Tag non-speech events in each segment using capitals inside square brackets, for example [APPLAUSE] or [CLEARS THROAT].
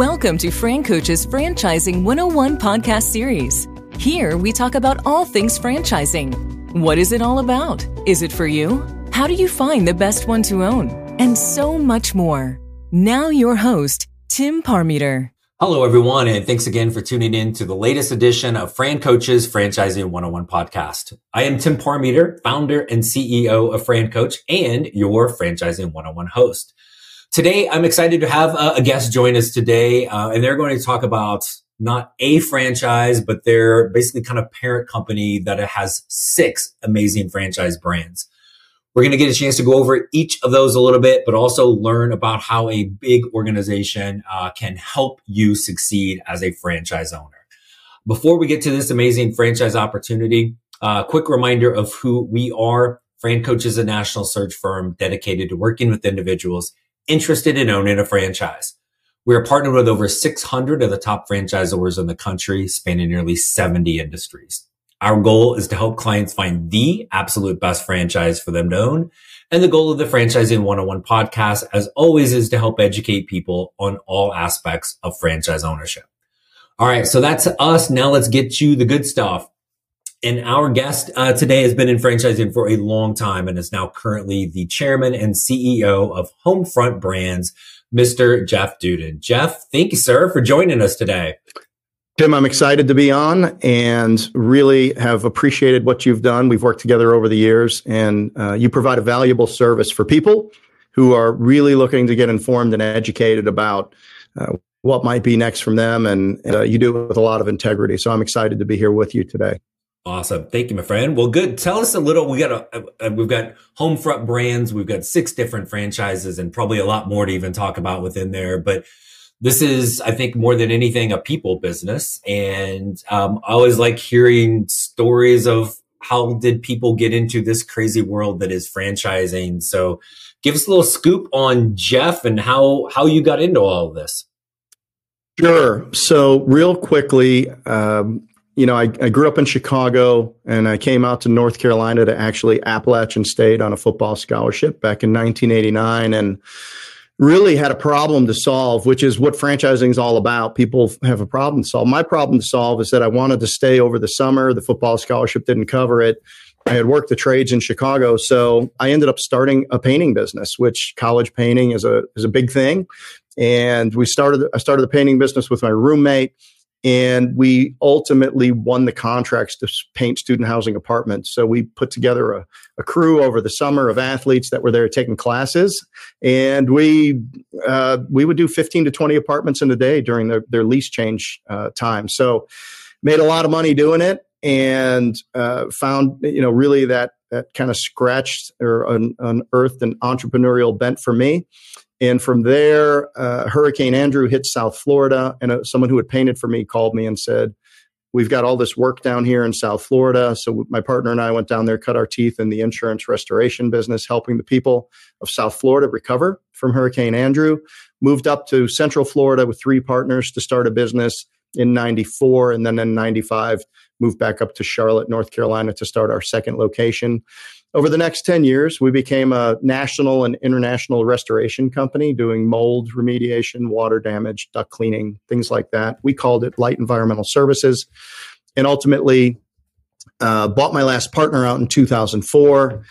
Welcome to FranCoach's Franchising 101 podcast series. Here we talk about all things franchising. What is it all about? Is it for you? How do you find the best one to own? And so much more. Now, your host, Tim Parmeter. Hello, everyone, and thanks again for tuning in to the latest edition of FranCoach's Franchising 101 podcast. I am Tim Parmeter, founder and CEO of FranCoach and your Franchising 101 host. Today, I'm excited to have a guest join us today, uh, and they're going to talk about not a franchise, but they're basically kind of parent company that has six amazing franchise brands. We're going to get a chance to go over each of those a little bit, but also learn about how a big organization uh, can help you succeed as a franchise owner. Before we get to this amazing franchise opportunity, a uh, quick reminder of who we are. FranCoach is a national search firm dedicated to working with individuals interested in owning a franchise. We are partnered with over 600 of the top franchisors in the country, spanning nearly 70 industries. Our goal is to help clients find the absolute best franchise for them to own. And the goal of the Franchising 101 podcast, as always, is to help educate people on all aspects of franchise ownership. All right. So that's us. Now let's get you the good stuff. And our guest uh, today has been in franchising for a long time and is now currently the chairman and CEO of Homefront Brands, Mr. Jeff Dudan. Jeff, thank you, sir, for joining us today. Tim, I'm excited to be on and really have appreciated what you've done. We've worked together over the years, and uh, you provide a valuable service for people who are really looking to get informed and educated about uh, what might be next from them. And uh, you do it with a lot of integrity. So I'm excited to be here with you today. Awesome. Thank you, my friend. Well, good. Tell us a little. We got a, we've got Homefront brands. We've got six different franchises and probably a lot more to even talk about within there. But this is, I think, more than anything, a people business. And um, I always like hearing stories of how did people get into this crazy world that is franchising. So, give us a little scoop on Jeff and how how you got into all of this. Sure. So, real quickly, um, you know, I, I, grew up in Chicago and I came out to North Carolina to actually Appalachian State on a football scholarship back in 1989. And really had a problem to solve, which is what franchising is all about. People have a problem to solve. My problem to solve is that I wanted to stay over the summer. The football scholarship didn't cover it. I had worked the trades in Chicago, so I ended up starting a painting business, which college painting is a is a big thing. And we started I started the painting business with my roommate and we ultimately won the contracts to paint student housing apartments. So we put together a, a crew over the summer of athletes that were there taking classes, and we uh, we would do 15 to 20 apartments in a day during their, their lease change uh, time. So made a lot of money doing it, and uh, found you know really that that kind of scratched or un- unearthed an entrepreneurial bent for me. And from there, uh, Hurricane Andrew hit South Florida, and uh, someone who had painted for me called me and said, We've got all this work down here in South Florida. So my partner and I went down there, cut our teeth in the insurance restoration business, helping the people of South Florida recover from Hurricane Andrew. Moved up to Central Florida with three partners to start a business in 94. And then in 95, moved back up to Charlotte, North Carolina to start our second location. Over the next 10 years, we became a national and international restoration company doing mold remediation, water damage, duct cleaning, things like that. We called it Light Environmental Services. And ultimately, uh, bought my last partner out in 2004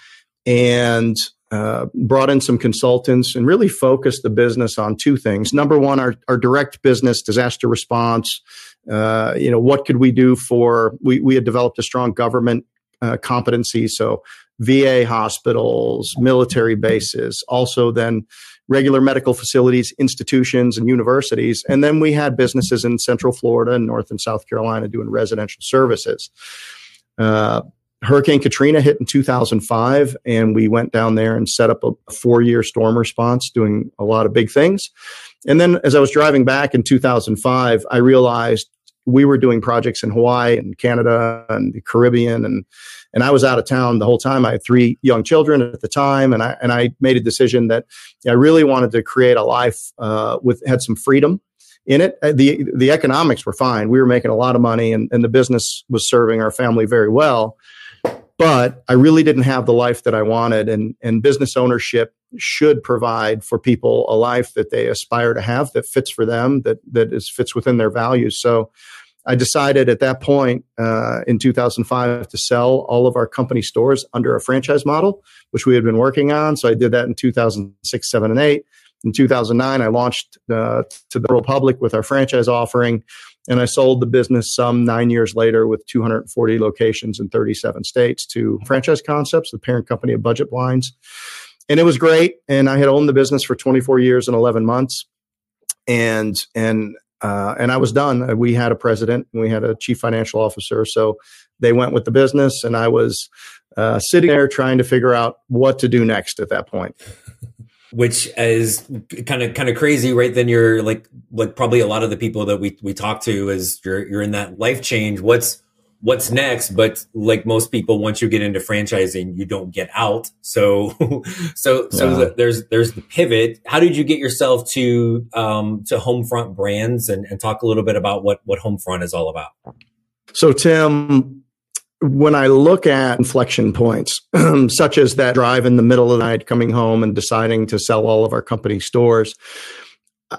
and uh, brought in some consultants and really focused the business on two things. Number one, our, our direct business disaster response. Uh, you know, what could we do for, we, we had developed a strong government uh, competency. So VA hospitals, military bases, also then regular medical facilities, institutions, and universities. And then we had businesses in Central Florida and North and South Carolina doing residential services. Uh, Hurricane Katrina hit in 2005, and we went down there and set up a four year storm response, doing a lot of big things. And then as I was driving back in 2005, I realized we were doing projects in Hawaii and Canada and the Caribbean and and I was out of town the whole time. I had three young children at the time, and I and I made a decision that I really wanted to create a life uh, with had some freedom in it. Uh, the The economics were fine. We were making a lot of money, and and the business was serving our family very well. But I really didn't have the life that I wanted, and and business ownership should provide for people a life that they aspire to have that fits for them, that that is fits within their values. So I decided at that point uh, in 2005 to sell all of our company stores under a franchise model, which we had been working on. So I did that in 2006, 7, and 8. In 2009, I launched uh, to the world public with our franchise offering, and I sold the business some nine years later with 240 locations in 37 states to Franchise Concepts, the parent company of Budget Blinds. And it was great. And I had owned the business for 24 years and 11 months. And, and uh, and I was done. We had a president, and we had a chief financial officer, so they went with the business, and I was uh, sitting there trying to figure out what to do next at that point. [LAUGHS] Which is kind of kind of crazy, right? Then you're like like probably a lot of the people that we we talk to is you're you're in that life change. What's what's next but like most people once you get into franchising you don't get out. So [LAUGHS] so so yeah. there's there's the pivot. How did you get yourself to um to homefront brands? And, and talk a little bit about what what homefront is all about. So tim when i look at inflection points [CLEARS THROAT] such as that drive in the middle of the night coming home and deciding to sell all of our company stores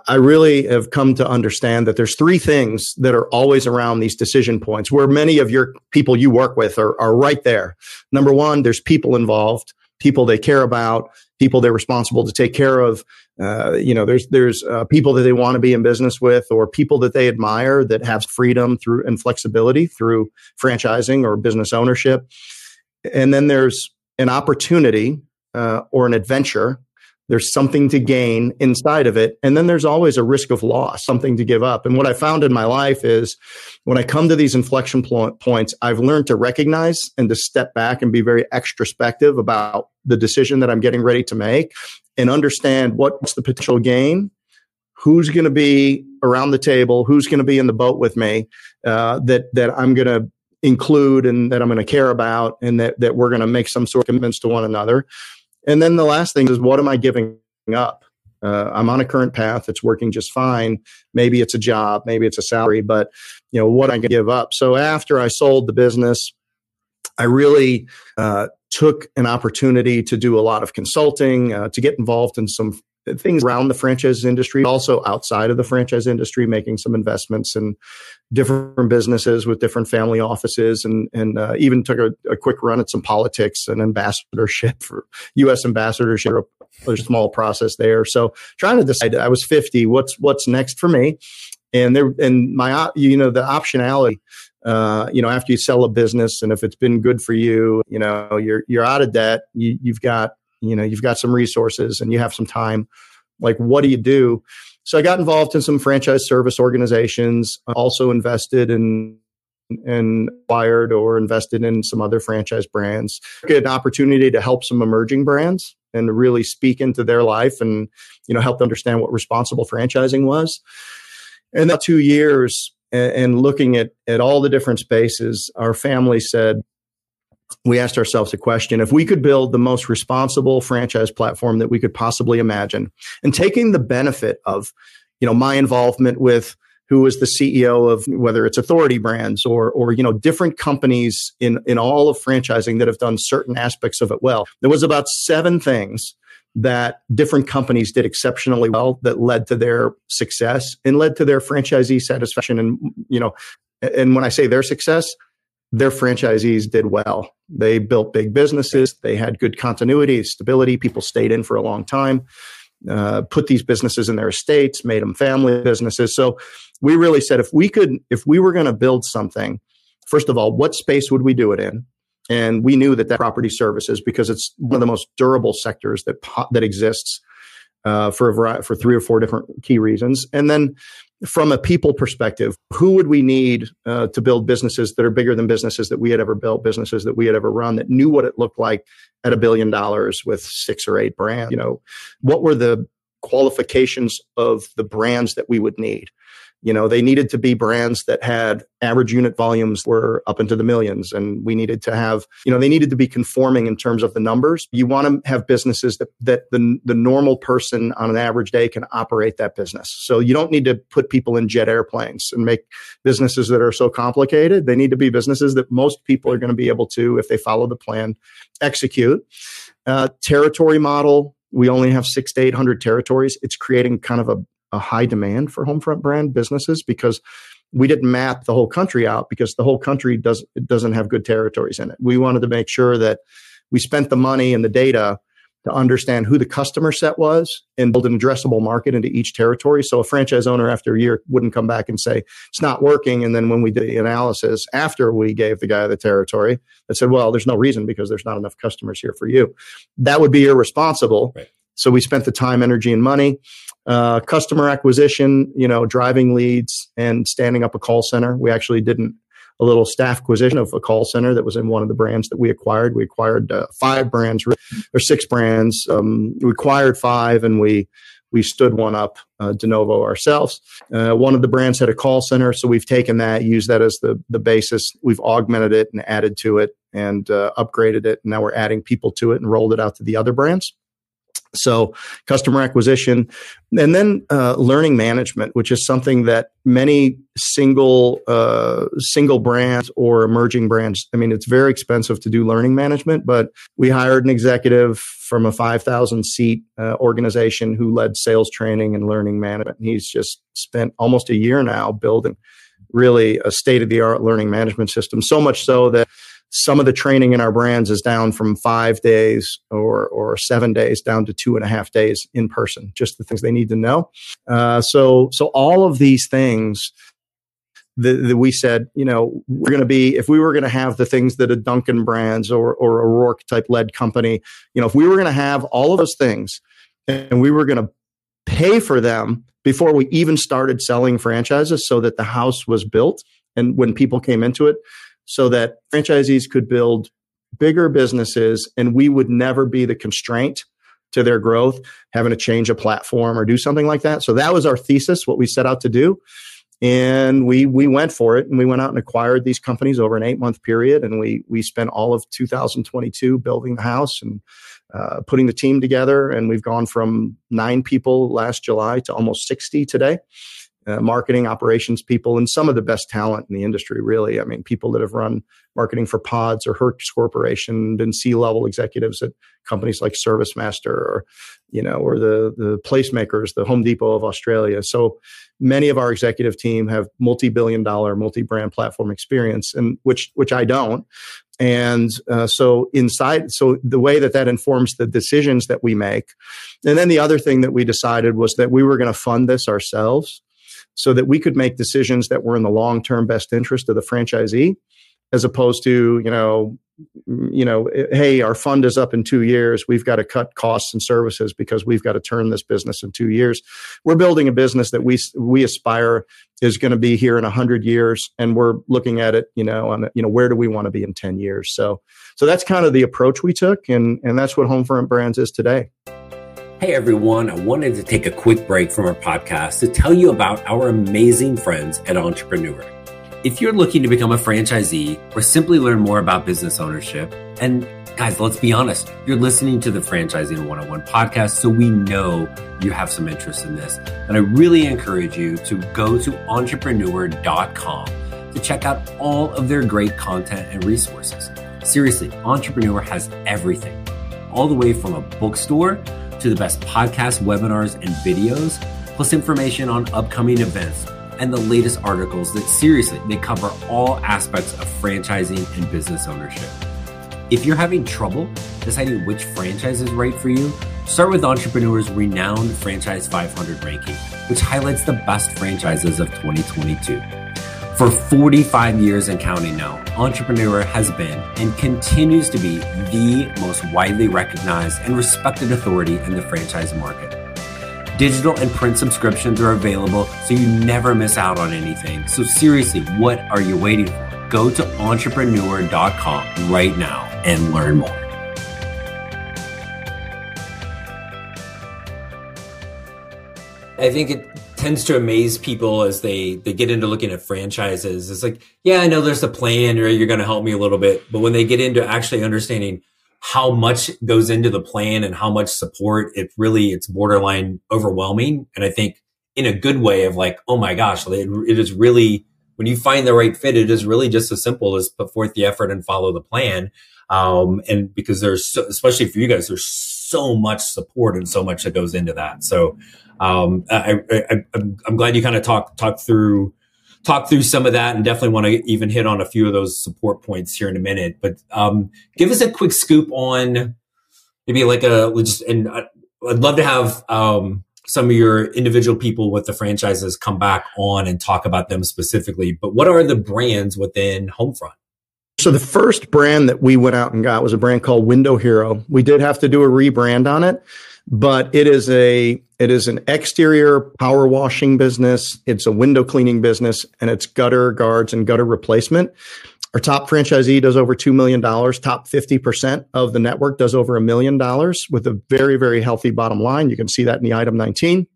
I really have come to understand that there's three things that are always around these decision points where many of your people you work with are, are right there. Number one, there's people involved, people they care about, people they're responsible to take care of. Uh, you know, there's there's uh, people that they want to be in business with, or people that they admire that have freedom through and flexibility through franchising or business ownership. And then there's an opportunity uh, or an adventure there's something to gain inside of it. And then there's always a risk of loss, something to give up. And what I found in my life is when I come to these inflection points, I've learned to recognize and to step back and be very extrospective about the decision that I'm getting ready to make and understand what's the potential gain who's going to be around the table, who's going to be in the boat with me, uh, that that I'm going to include and that I'm going to care about, and that that we're going to make some sort of commitments to one another. And then the last thing is, what am I giving up? Uh, I'm on a current path. It's working just fine. Maybe it's a job, maybe it's a salary, but you know what I can give up. So after I sold the business, I really uh, took an opportunity to do a lot of consulting, uh, to get involved in some things around the franchise industry, also outside of the franchise industry, making some investments in different businesses with different family offices, and and uh, even took a, a, quick run at some politics and ambassadorship [LAUGHS] for U.S. ambassadorship, a small process there. So trying to decide, I was 50. What's what's next for me? And there, and my, you know, the optionality uh, you know, after you sell a business and if it's been good for you, you know, you're you're out of debt, you, you've got you know you've got some resources and you have some time like what do you do? So i got involved in some franchise service organizations uh, also invested in and acquired or invested in some other franchise brands. Get an opportunity to help some emerging brands and to really speak into their life and you know help them understand what responsible franchising was. And that two years and, and looking at at all the different spaces our family said we asked ourselves a question if we could build the most responsible franchise platform that we could possibly imagine and taking the benefit of you know my involvement with who was the CEO of whether it's authority brands or or you know different companies in in all of franchising that have done certain aspects of it well. There was about seven things that different companies did exceptionally well that led to their success and led to their franchisee satisfaction and you know and when i say their success their franchisees did well. They built big businesses. They had good continuity, stability. People stayed in for a long time. Uh, put these businesses in their estates, made them family businesses. So we really said if we could, if we were going to build something, first of all, what space would we do it in? And we knew that that property services because it's one of the most durable sectors that that exists uh, for a variety, for three or four different key reasons. And then from a people perspective, who would we need uh, to build businesses that are bigger than businesses that we had ever built, businesses that we had ever run, that knew what it looked like at a billion dollars with six or eight brands? You know, what were the qualifications of the brands that we would need? You know, they needed to be brands that had average unit volumes were up into the millions. And we needed to have, you know, they needed to be conforming in terms of the numbers. You want to have businesses that, that the, the normal person on an average day can operate that business. So you don't need to put people in jet airplanes and make businesses that are so complicated. They need to be businesses that most people are going to be able to, if they follow the plan, execute. Uh, territory model we only have six to 800 territories. It's creating kind of a, a high demand for Homefront brand businesses because we didn't map the whole country out because the whole country does, doesn't have good territories in it. We wanted to make sure that we spent the money and the data to understand who the customer set was and build an addressable market into each territory. So a franchise owner after a year wouldn't come back and say, it's not working. And then when we did the analysis after we gave the guy the territory that said, well, there's no reason because there's not enough customers here for you. That would be irresponsible. Right. So we spent the time, energy, and money. Uh, customer acquisition, you know, driving leads and standing up a call center. We actually didn't a little staff acquisition of a call center that was in one of the brands that we acquired. We acquired uh, five brands or six brands. Um, we acquired five and we we stood one up uh, de novo ourselves. Uh, one of the brands had a call center, so we've taken that, used that as the the basis. We've augmented it and added to it and uh, upgraded it. And now we're adding people to it and rolled it out to the other brands. So customer acquisition and then uh, learning management, which is something that many single uh, single brands or emerging brands. I mean, it's very expensive to do learning management, but we hired an executive from a 5,000 seat uh, organization who led sales training and learning management. And he's just spent almost a year now building really a state of the art learning management system. So much so that some of the training in our brands is down from five days or, or seven days down to two and a half days in person, just the things they need to know. Uh, so, so all of these things that, we said, you know, we're going to be, if we were going to have the things that a Dunkin' Brands or, or a Roark type led company, you know, if we were going to have all of those things and we were going to pay for them before we even started selling franchises so that the house was built and when people came into it, so that franchisees could build bigger businesses and we would never be the constraint to their growth, having to change a platform or do something like that. So that was our thesis, what we set out to do. And we we went for it and we went out and acquired these companies over an eight month period. And we we spent all of 2022 building the house and uh, putting the team together. And we've gone from nine people last July to almost 60 today uh, marketing operations people and some of the best talent in the industry, really. I mean, people that have run marketing for Pods or Hertz Corporation, been C-level executives at companies like ServiceMaster or, you know, or the, the placemakers, the Home Depot of Australia. So many of our executive team have multi-billion dollar, multi-brand platform experience and which, which I don't. And uh, so inside, so the way that that informs the decisions that we make. And then the other thing that we decided was that we were going to fund this ourselves so that we could make decisions that were in the long term best interest of the franchisee as opposed to you know mm, you know eh, hey our fund is up in 2 years. We've got to cut costs and services because we've got to turn this business in 2 years. We're building a business that we we aspire is going to be here in 100 years and we're looking at it you know on you know where do we want to be in 10 years? So so that's kind of the approach we took and and that's what homefront brands is today Hey everyone, I wanted to take a quick break from our podcast to tell you about our amazing friends at Entrepreneur. If you're looking to become a franchisee or simply learn more about business ownership, and guys, let's be honest, you're listening to the Franchising 101 podcast, so we know you have some interest in this. And I really encourage you to go to entrepreneur.com to check out all of their great content and resources. Seriously, Entrepreneur has everything, all the way from a bookstore to the best podcasts, webinars, and videos, plus information on upcoming events and the latest articles that seriously they cover all aspects of franchising and business ownership. If you're having trouble deciding which franchise is right for you, start with Entrepreneur's renowned Franchise 500 ranking, which highlights the best franchises of 2022. For 45 years and counting now, Entrepreneur has been and continues to be the most widely recognized and respected authority in the franchise market. Digital and print subscriptions are available so you never miss out on anything. So, seriously, what are you waiting for? Go to entrepreneur.com right now and learn more. I think it tends to amaze people as they they get into looking at franchises. It's like, yeah, I know there's a plan, or you're going to help me a little bit, but when they get into actually understanding how much goes into the plan and how much support, it really it's borderline overwhelming. And I think in a good way of like, oh my gosh, it, it is really when you find the right fit, it is really just as simple as put forth the effort and follow the plan. Um, and because there's so, especially for you guys, there's so much support and so much that goes into that. So um, I, am glad you kind of talk talk through talk through some of that and definitely want to even hit on a few of those support points here in a minute. But um, give us a quick scoop on maybe like a just and I'd love to have um, some of your individual people with the franchises come back on and talk about them specifically. But what are the brands within Homefront? So the first brand that we went out and got was a brand called Window Hero. We did have to do a rebrand on it, but it is a it is an exterior power washing business. It's a window cleaning business and it's gutter guards and gutter replacement. Our top franchisee does over $2 million. Top 50% of the network does over a million dollars with a very, very healthy bottom line. You can see that in the item 19.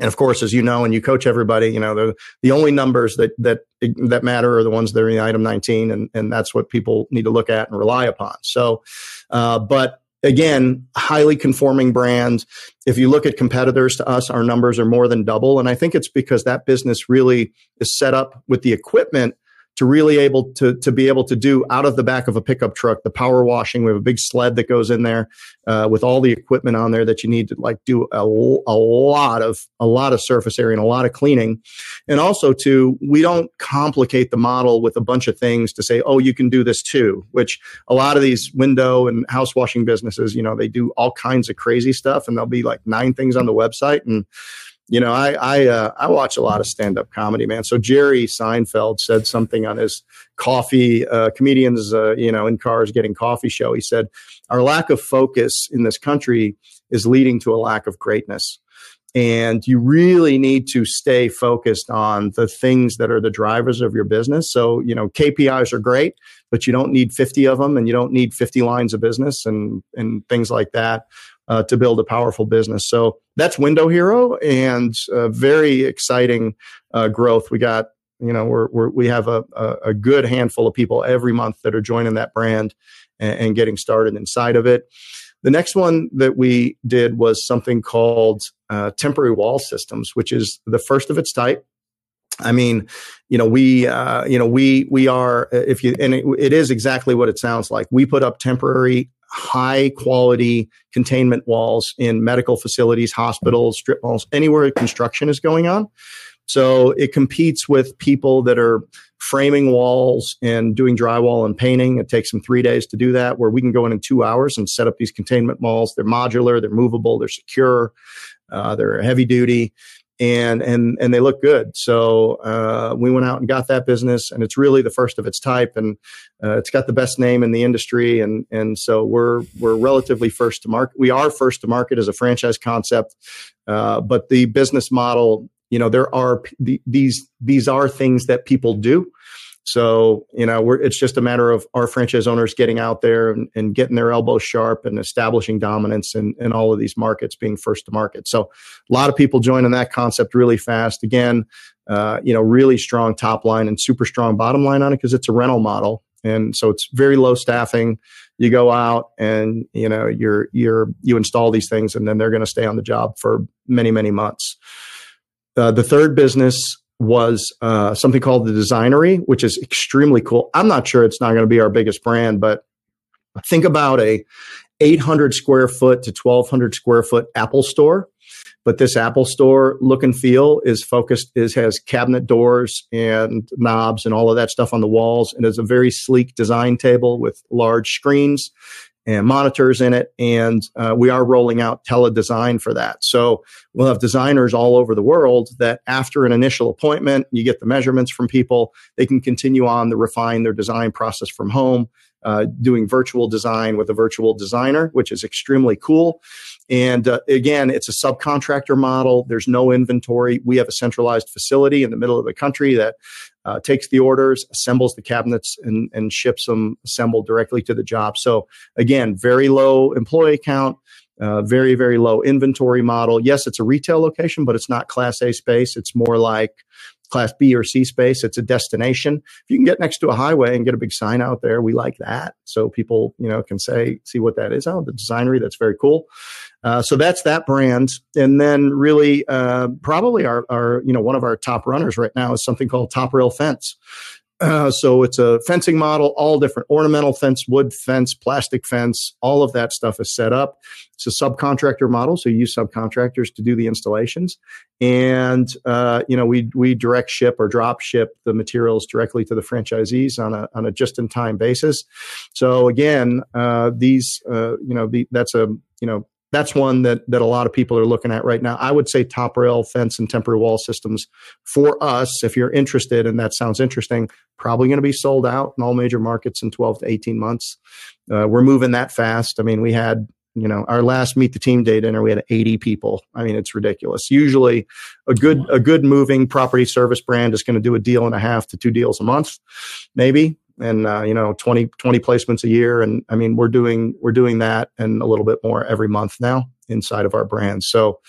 And of course, as you know, and you coach everybody, you know, the, the only numbers that, that, that matter are the ones that are in item 19. And, and that's what people need to look at and rely upon. So, uh, but again, highly conforming brand. If you look at competitors to us, our numbers are more than double. And I think it's because that business really is set up with the equipment to really able to to be able to do out of the back of a pickup truck the power washing. We have a big sled that goes in there uh, with all the equipment on there that you need to like do a, a lot of a lot of surface area and a lot of cleaning, and also to we don't complicate the model with a bunch of things to say oh you can do this too. Which a lot of these window and house washing businesses you know they do all kinds of crazy stuff and there'll be like nine things on the website and you know, I I uh, I watch a lot of stand up comedy, man. So Jerry Seinfeld said something on his coffee uh, comedians, uh, you know, in cars getting coffee show. He said, "Our lack of focus in this country is leading to a lack of greatness." And you really need to stay focused on the things that are the drivers of your business. So, you know, KPIs are great, but you don't need 50 of them and you don't need 50 lines of business and, and things like that uh, to build a powerful business. So that's Window Hero and uh, very exciting uh, growth. We got, you know, we're, we're we have a, a, a, good handful of people every month that are joining that brand and, and getting started inside of it. The next one that we did was something called uh, temporary wall systems, which is the first of its type. I mean, you know, we, uh, you know, we, we are, if you, and it, it is exactly what it sounds like. We put up temporary high quality containment walls in medical facilities, hospitals, strip malls, anywhere construction is going on. So it competes with people that are framing walls and doing drywall and painting. It takes them three days to do that, where we can go in in two hours and set up these containment walls. They're modular, they're movable, they're secure, uh, they're heavy duty and and and they look good. So uh, we went out and got that business, and it's really the first of its type, and uh, it's got the best name in the industry, and and so we're we're relatively first to market. We are first to market as a franchise concept, uh, but the business model, you know, there are these these are things that people do. So, you know, it's just a matter of our franchise owners getting out there and, and getting their elbows sharp and establishing dominance in, in all of these markets, being first to market. So, a lot of people joining that concept really fast. Again, uh, you know, really strong top line and super strong bottom line on it because it's a rental model. And so it's very low staffing. You go out and, you know, you're, you're, you install these things and then they're going to stay on the job for many, many months. Uh, the third business was uh, something called the Designery, which is extremely cool. I'm not sure it's not going to be our biggest brand, but think about a 800 square foot to 1200 square foot Apple store. But this Apple store look and feel is focused, is has cabinet doors and knobs and all of that stuff on the walls. And it's a very sleek design table with large screens and monitors in it. And uh, we are rolling out teledesign for that. So we'll have designers all over the world that after an initial appointment, you get the measurements from people, they can continue on to refine their design process from home. Uh, doing virtual design with a virtual designer, which is extremely cool. And uh, again, it's a subcontractor model. There's no inventory. We have a centralized facility in the middle of the country that uh, takes the orders, assembles the cabinets, and, and ships them assembled directly to the job. So again, very low employee count. Uh, very very low inventory model. Yes, it's a retail location, but it's not Class A space. It's more like class B or C space. It's a destination. If you can get next to a highway and get a big sign out there, we like that. So people, you know, can say, see what that is. Oh, the designery. That's very cool. Uh, so that's that brand. And then really, uh, probably our, our, you know, one of our top runners right now is something called Top Rail Fence. Uh, so it's a fencing model, all different ornamental fence, wood fence, plastic fence, all of that stuff is set up. It's a subcontractor model, so you use subcontractors to do the installations, and uh, you know we we direct ship or drop ship the materials directly to the franchisees on a on a just in time basis. So again, uh, these uh, you know the, that's a you know that's one that that a lot of people are looking at right now. I would say top rail fence and temporary wall systems for us, if you're interested and that sounds interesting, probably going to be sold out in all major markets in 12 to 18 months. Uh, we're moving that fast. I mean, we had you know our last meet the team day dinner we had 80 people i mean it's ridiculous usually a good a good moving property service brand is going to do a deal and a half to two deals a month maybe and uh, you know 20 20 placements a year. And i mean we're doing we're doing that and a little bit more every month now inside of our brand. So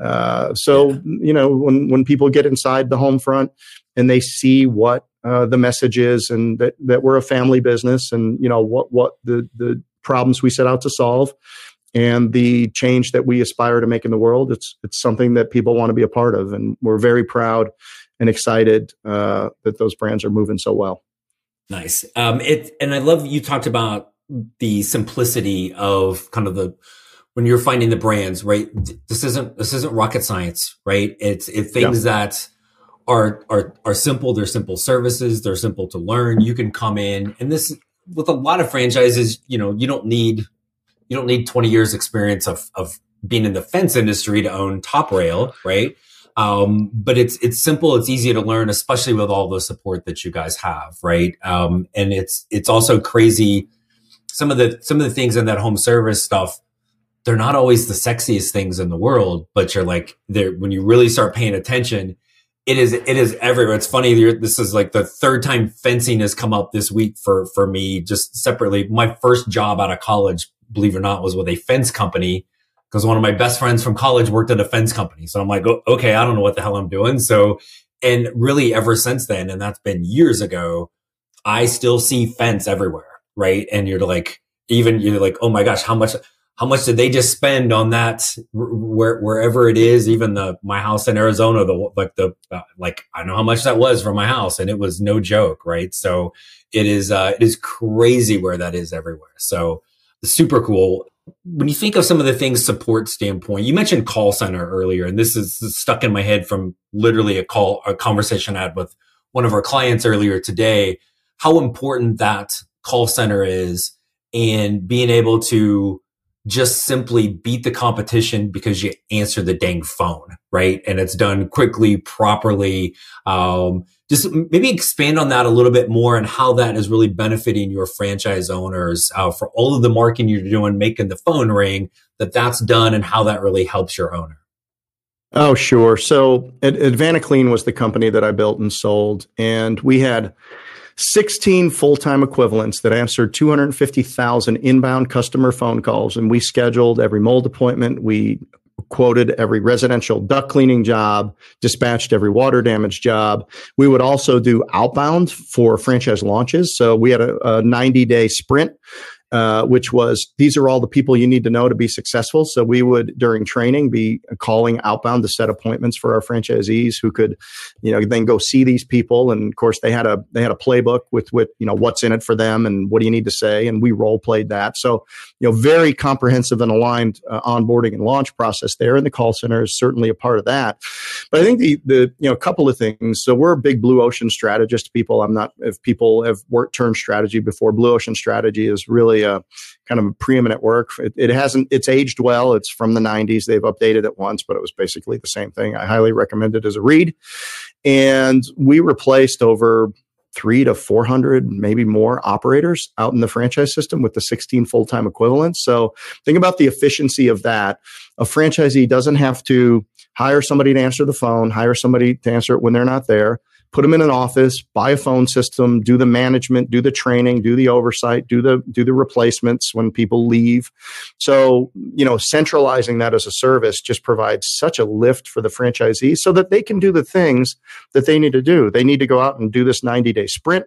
uh, so yeah. you know when when people get inside the home front and they see what uh, the message is and that that we're a family business and you know what what the the problems we set out to solve and the change that we aspire to make in the world it's it's something that people want to be a part of. And we're very proud and excited uh, that those brands are moving so well Nice. Um, it and I love you talked about the simplicity of kind of the when you're finding the brands, right? This isn't this isn't rocket science, right? It's it things yeah. that are are are simple. They're simple services. They're simple to learn. You can come in, and this with a lot of franchises, you know, you don't need you don't need 20 years experience of of being in the fence industry to own Top Rail, right? Um, but it's it's simple, it's easy to learn, especially with all the support that you guys have, right? Um, and it's it's also crazy. Some of the some of the things in that home service stuff, they're not always the sexiest things in the world, but you're like, they're when you really start paying attention, it is it is everywhere. It's funny. This is like the third time fencing has come up this week for for me, just separately. My first job out of college, believe it or not, was with a fence company because one of my best friends from college worked at a fence company. So I'm like, oh, okay, I don't know what the hell I'm doing. So, and really ever since then, and that's been years ago, I still see fence everywhere. Right. And you're like, even you're like, oh my gosh, how much, how much did they just spend on that where, wherever it is, even the, my house in Arizona, the, like the, uh, like, I know how much that was for my house and it was no joke. Right. So it is, uh, it is crazy where that is everywhere. So super cool when you think of some of the things support standpoint, you mentioned call center earlier, and this is stuck in my head from literally a call, a conversation I had with one of our clients earlier today, how important that call center is and being able to just simply beat the competition because you answer the dang phone, right? And it's done quickly, properly. Um, just maybe expand on that a little bit more and how that is really benefiting your franchise owners uh, for all of the marketing you're doing, making the phone ring, that that's done and how that really helps your owner. Oh, sure. So Ad- Clean was the company that I built and sold, and we had 16 full-time equivalents that answered 250,000 inbound customer phone calls, and we scheduled every mold appointment. We quoted every residential duct cleaning job, dispatched every water damage job. We would also do outbound for franchise launches. So we had a, a 90 day sprint uh, which was these are all the people you need to know to be successful. So we would during training be calling outbound to set appointments for our franchisees who could, you know, then go see these people. And of course, they had a they had a playbook with with you know what's in it for them and what do you need to say, and we role played that. So you know, very comprehensive and aligned uh, onboarding and launch process there, and the call center is certainly a part of that. But I think the the you know a couple of things. So we're big blue ocean strategist people. I'm not if people have worked term strategy before. Blue ocean strategy is really a kind of a preeminent work. It, it, hasn't, it's aged well. It's from the 90s. They've updated it once, but it was basically the same thing. I highly recommend it as a read. And we replaced over three to 400, maybe more operators out in the franchise system with the 16 full time equivalents. So think about the efficiency of that. A franchisee doesn't have to hire somebody to answer the phone, hire somebody to answer it when they're not there put them in an office, buy a phone system, do the management, do the training, do the oversight, do the do the replacements when people leave. So, you know, centralizing that as a service just provides such a lift for the franchisees so that they can do the things that they need to do. They need to go out and do this 90-day sprint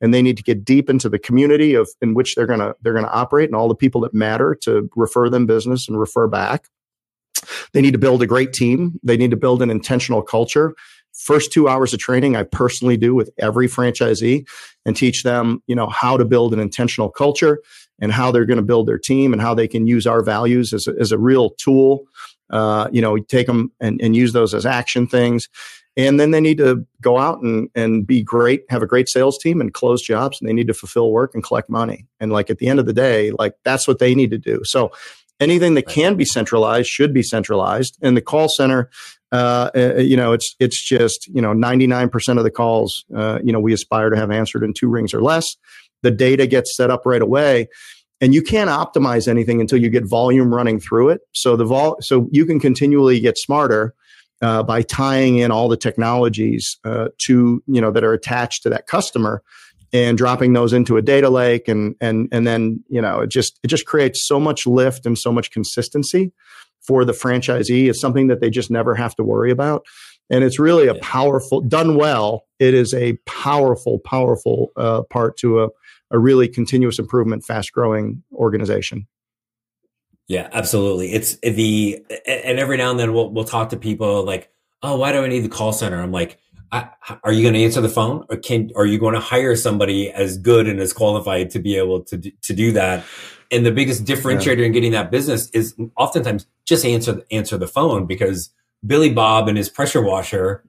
and they need to get deep into the community of in which they're going to they're going to operate and all the people that matter to refer them business and refer back. They need to build a great team. They need to build an intentional culture first two hours of training I personally do with every franchisee and teach them, you know, how to build an intentional culture and how they're going to build their team and how they can use our values as a, as a real tool. Uh, you know, take them and, and use those as action things. And then they need to go out and, and be great, have a great sales team and close jobs and they need to fulfill work and collect money. And like at the end of the day, like that's what they need to do. So anything that can be centralized should be centralized. And the call center, uh, uh you know, it's it's just you know, ninety nine percent of the calls, uh, you know, we aspire to have answered in two rings or less. The data gets set up right away, and you can't optimize anything until you get volume running through it. So the vol, so you can continually get smarter. Uh, by tying in all the technologies uh, to you know that are attached to that customer and dropping those into a data lake and and and then you know it just it just creates so much lift and so much consistency for the franchisee it's something that they just never have to worry about. And it's really a powerful done well it is a powerful powerful uh, part to a, a really continuous improvement fast growing organization. Yeah absolutely. It's the and every now and then we'll, we'll talk to people like oh why do i need the call center? I'm like I, are you going to answer the phone? Or can are you going to hire somebody as good and as qualified to be able to do, to do that and the biggest differentiator yeah. in getting that business is oftentimes just answer answer the phone because Billy Bob and his pressure washer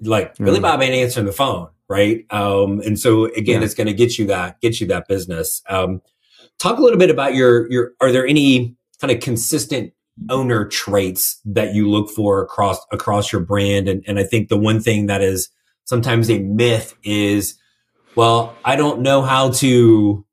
like mm. Billy Bob ain't answering the phone right um, and so again yeah. it's going to get you that get you that business um, talk a little bit about your your are there any kind of consistent owner traits that you look for across across your brand and, and i think the one thing that is sometimes a myth is well i don't know how to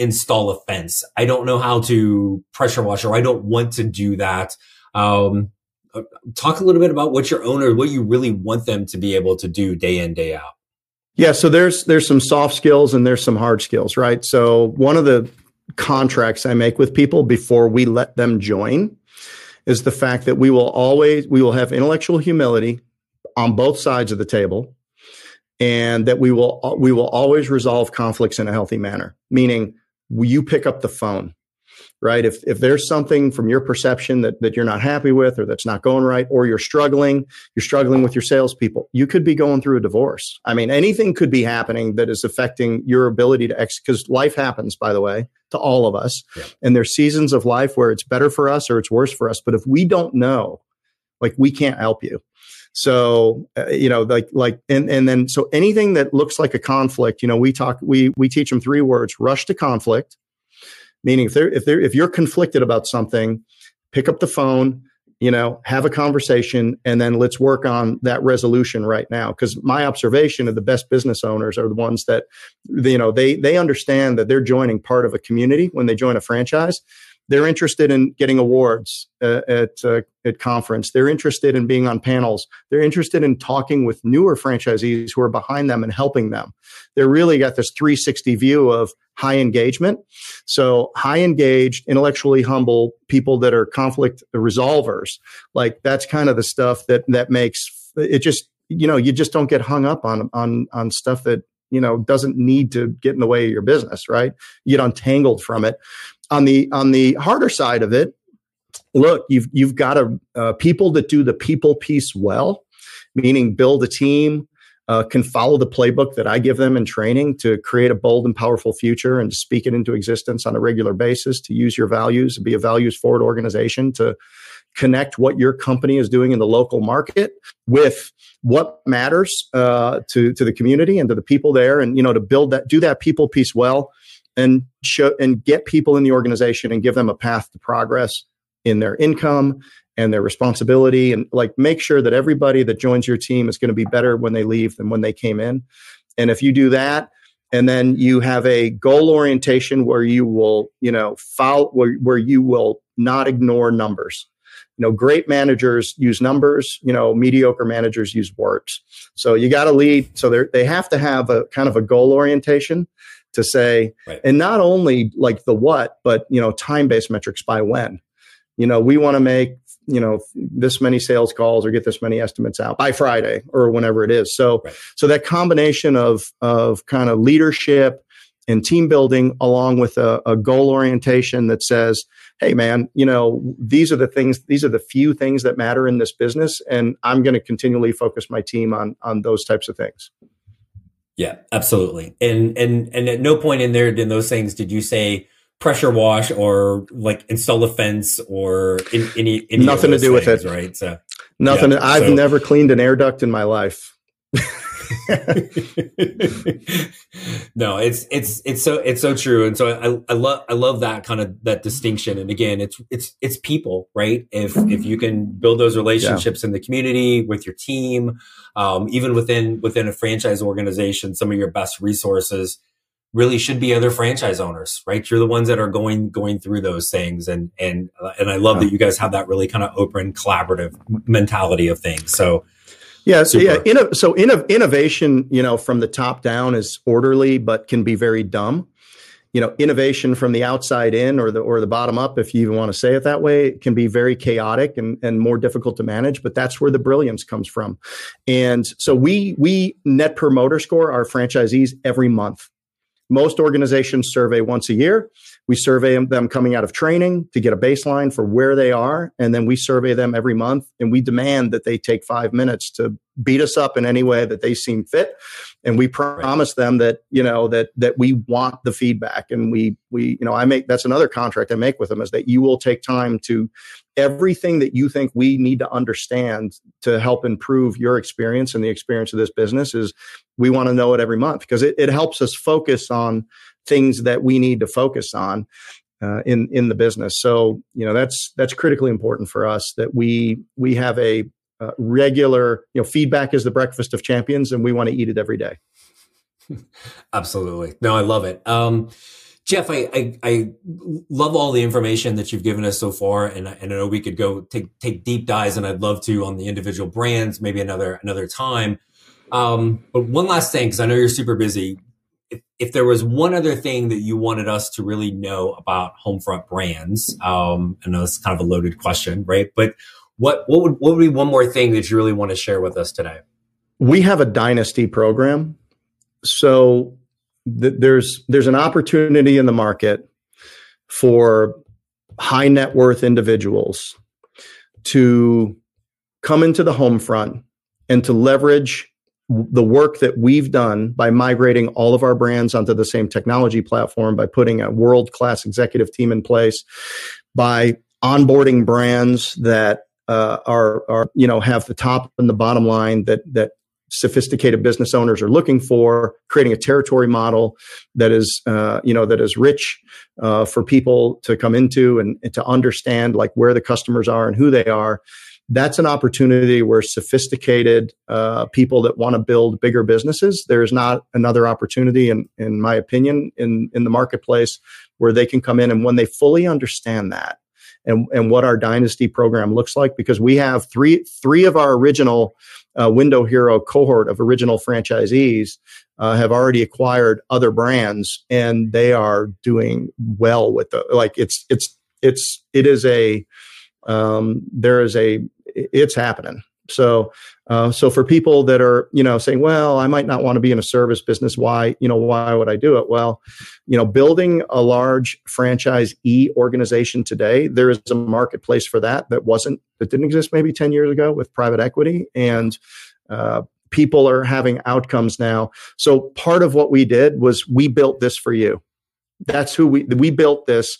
install a fence. I don't know how to pressure wash or i don't want to do that. Um, uh, talk a little bit about what your owner what you really want them to be able to do day in day out. Yeah so there's there's some soft skills and there's some hard skills right? So one of the contracts i make with people before we let them join is the fact that we will always we will have intellectual humility on both sides of the table and that we will we will always resolve conflicts in a healthy manner meaning you pick up the phone right? If, if there's something from your perception that, that you're not happy with or that's not going right, or you're struggling, you're struggling with your salespeople, you could be going through a divorce. I mean, anything could be happening that is affecting your ability to execute, because life happens, by the way, to all of us. Yeah. And there's seasons of life where it's better for us or it's worse for us. But if we don't know, like we can't help you. So, uh, you know, like, like, and, and then, so anything that looks like a conflict, you know, we talk, we, we teach them three words, rush to conflict Meaning, if they're if they're if you're conflicted about something, pick up the phone, you know, have a conversation, and then let's work on that resolution right now. Because my observation of the best business owners are the ones that, you know, they they understand that they're joining part of a community when they join a franchise they're interested in getting awards uh, at uh, at conference. They're interested in being on panels. They're interested in talking with newer franchisees who are behind them and helping them. They're really got this 360 view of high engagement. So high engaged, intellectually humble people that are conflict resolvers. Like that's kind of the stuff that that makes it just you know you just don't get hung up on on on stuff that you know doesn't need to get in the way of your business right you get untangled from it on the on the harder side of it, look, you've you've got a uh, people that do the people piece well, meaning build a team, uh, can follow the playbook that I give them in training to create a bold and powerful future and to speak it into existence on a regular basis, to use your values, to be a values forward organization, to connect what your company is doing in the local market with what matters uh, to to the community and to the people there, and you know to build that do that people piece well and show and get people in the organization and give them a path to progress in their income and their responsibility and like make sure that everybody that joins your team is going to be better when they leave than when they came in. And if you do that and then you have a goal orientation where you will you know follow where, where you will not ignore numbers. You know great managers use numbers you know mediocre managers use words. So you got to lead so they they have to have a kind of a goal orientation to say, right. and not only like the what, but you know, time based metrics by when. You know, we want to make you know this many sales calls or get this many estimates out by Friday or whenever it is. So, right. so that combination of of kind of leadership and team building along with a, a goal orientation that says, hey, man, you know, these are the things, these are the few things that matter in this business. And I'm going to continually focus my team on, on those types of things. Yeah, absolutely. And, and, and at no point in there in those things did you say, pressure wash or like install a fence or in, any, any nothing to do things, with it right so nothing yeah, i've so. never cleaned an air duct in my life [LAUGHS] [LAUGHS] no, it's it's it's so it's so true, and so I I love I love that kind of that distinction. And again, it's it's it's people, right? If if you can build those relationships yeah. in the community with your team, um, even within within a franchise organization, some of your best resources really should be other franchise owners, right? You're the ones that are going going through those things, and and uh, and I love yeah. that you guys have that really kind of open, collaborative mentality of things. So yeah, so yeah, inno- so inno- innovation, you know, from the top down is orderly, but can be very dumb. You know, innovation from the outside in, or the or the bottom up, if you even want to say it that way, can be very chaotic and and more difficult to manage. But that's where the brilliance comes from. And so we we net promoter score our franchisees every month. Most organizations survey once a year. We survey them coming out of training to get a baseline for where they are. And then we survey them every month and we demand that they take five minutes to beat us up in any way that they seem fit. And we promise them that, you know, that, that we want the feedback. And we, we, you know, I make, that's another contract I make with them is that you will take time to everything that you think we need to understand to help improve your experience and the experience of this business is we want to know it every month because it, it helps us focus on things that we need to focus on uh, in in the business. So you know that's that's critically important for us that we we have a uh, regular you know feedback is the breakfast of champions, and we want to eat it every day. [LAUGHS] Absolutely, no, I love it. Um, Jeff, I, I, I love all the information that you've given us so far, and I, and I know we could go take take deep dives, and I'd love to on the individual brands, maybe another another time. Um, but one last thing, because I know you're super busy if, if there was one other thing that you wanted us to really know about Homefront brands, um, I know it's kind of a loaded question, right? But what what would what would be one more thing that you really want to share with us today? We have a dynasty program, so th- there's there's an opportunity in the market for high net worth individuals to come into the home front and to leverage the work that we've done by migrating all of our brands onto the same technology platform, by putting a world class executive team in place, by onboarding brands that uh, are are you know have the top and the bottom line that that sophisticated business owners are looking for, creating a territory model that is uh, you know that is rich uh, for people to come into and, and to understand like where the customers are and who they are that's an opportunity where sophisticated uh, people that want to build bigger businesses there's not another opportunity in, in my opinion in, in the marketplace where they can come in and when they fully understand that and, and what our dynasty program looks like because we have three three of our original uh, window hero cohort of original franchisees uh, have already acquired other brands and they are doing well with the like it's it's it's it is a um, there is a it's happening. So, uh, so for people that are, you know, saying, well, I might not want to be in a service business. Why, you know, why would I do it? Well, you know, building a large franchise e organization today, there is a marketplace for that that wasn't, that didn't exist maybe 10 years ago with private equity. And, uh, people are having outcomes now. So part of what we did was we built this for you. That's who we, we built this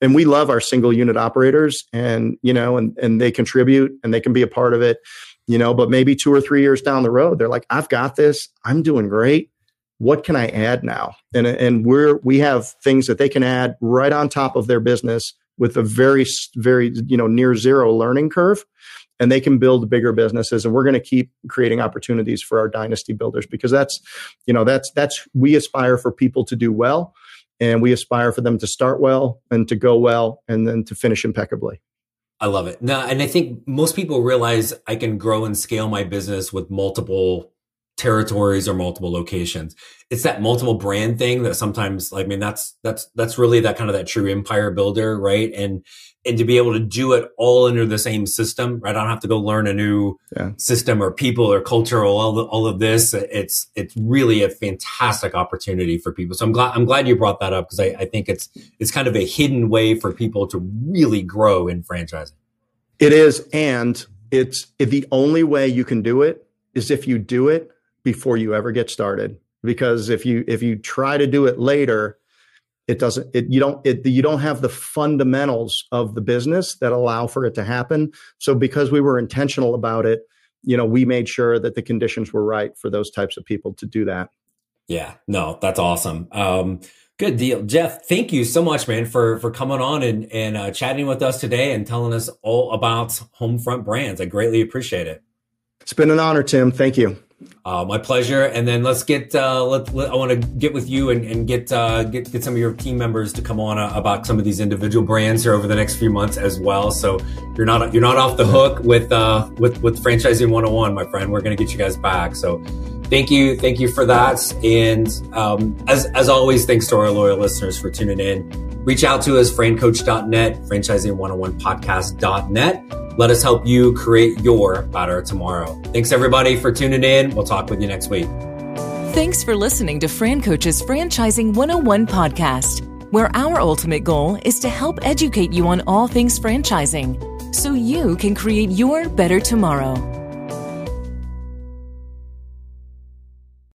and we love our single unit operators and you know and and they contribute and they can be a part of it you know but maybe two or three years down the road they're like i've got this. I'm doing great. What can i add now? And and we're we have things that they can add right on top of their business with a very very you know near zero learning curve and they can build bigger businesses and we're going to keep creating opportunities for our dynasty builders because that's you know that's that's we aspire for people to do well and we aspire for them to start well and to go well and then to finish impeccably. I love it. Now, and I think most people realize I can grow and scale my business with multiple territories or multiple locations. It's that multiple brand thing that sometimes, I mean, that's, that's, that's really that kind of that true empire builder, right? And, and to be able to do it all under the same system, right? I don't have to go learn a new yeah. system or people or culture or all, all of this. It's, it's really a fantastic opportunity for people. So I'm glad, I'm glad you brought that up because I, I think it's, it's kind of a hidden way for people to really grow in franchising. It is. And it's the only way you can do it is if you do it before you ever get started because if you if you try to do it later it doesn't it you don't it you don't have the fundamentals of the business that allow for it to happen. So because we were intentional about it you know we made sure that the conditions were right for those types of people to do that. Yeah. No that's awesome. Um good deal. Jeff thank you so much man for for coming on and and uh, chatting with us today and telling us all about homefront brands. I greatly appreciate it. It's been an honor tim. Thank you uh, my pleasure. And then let's get uh, let, let I want to get with you and, and get uh, get get some of your team members to come on uh, about some of these individual brands here over the next few months as well. So you're not you're not off the hook with uh, with with franchising 101, my friend. We're going to get you guys back. So thank you thank you for that. And um, as as always, thanks to our loyal listeners for tuning in. Reach out to us, francoach.net, franchising101podcast.net let us help you create your better tomorrow. Thanks everybody for tuning in. We'll talk with you next week. Thanks for listening to FranCoach's Franchising 101 podcast, where our ultimate goal is to help educate you on all things franchising so you can create your better tomorrow.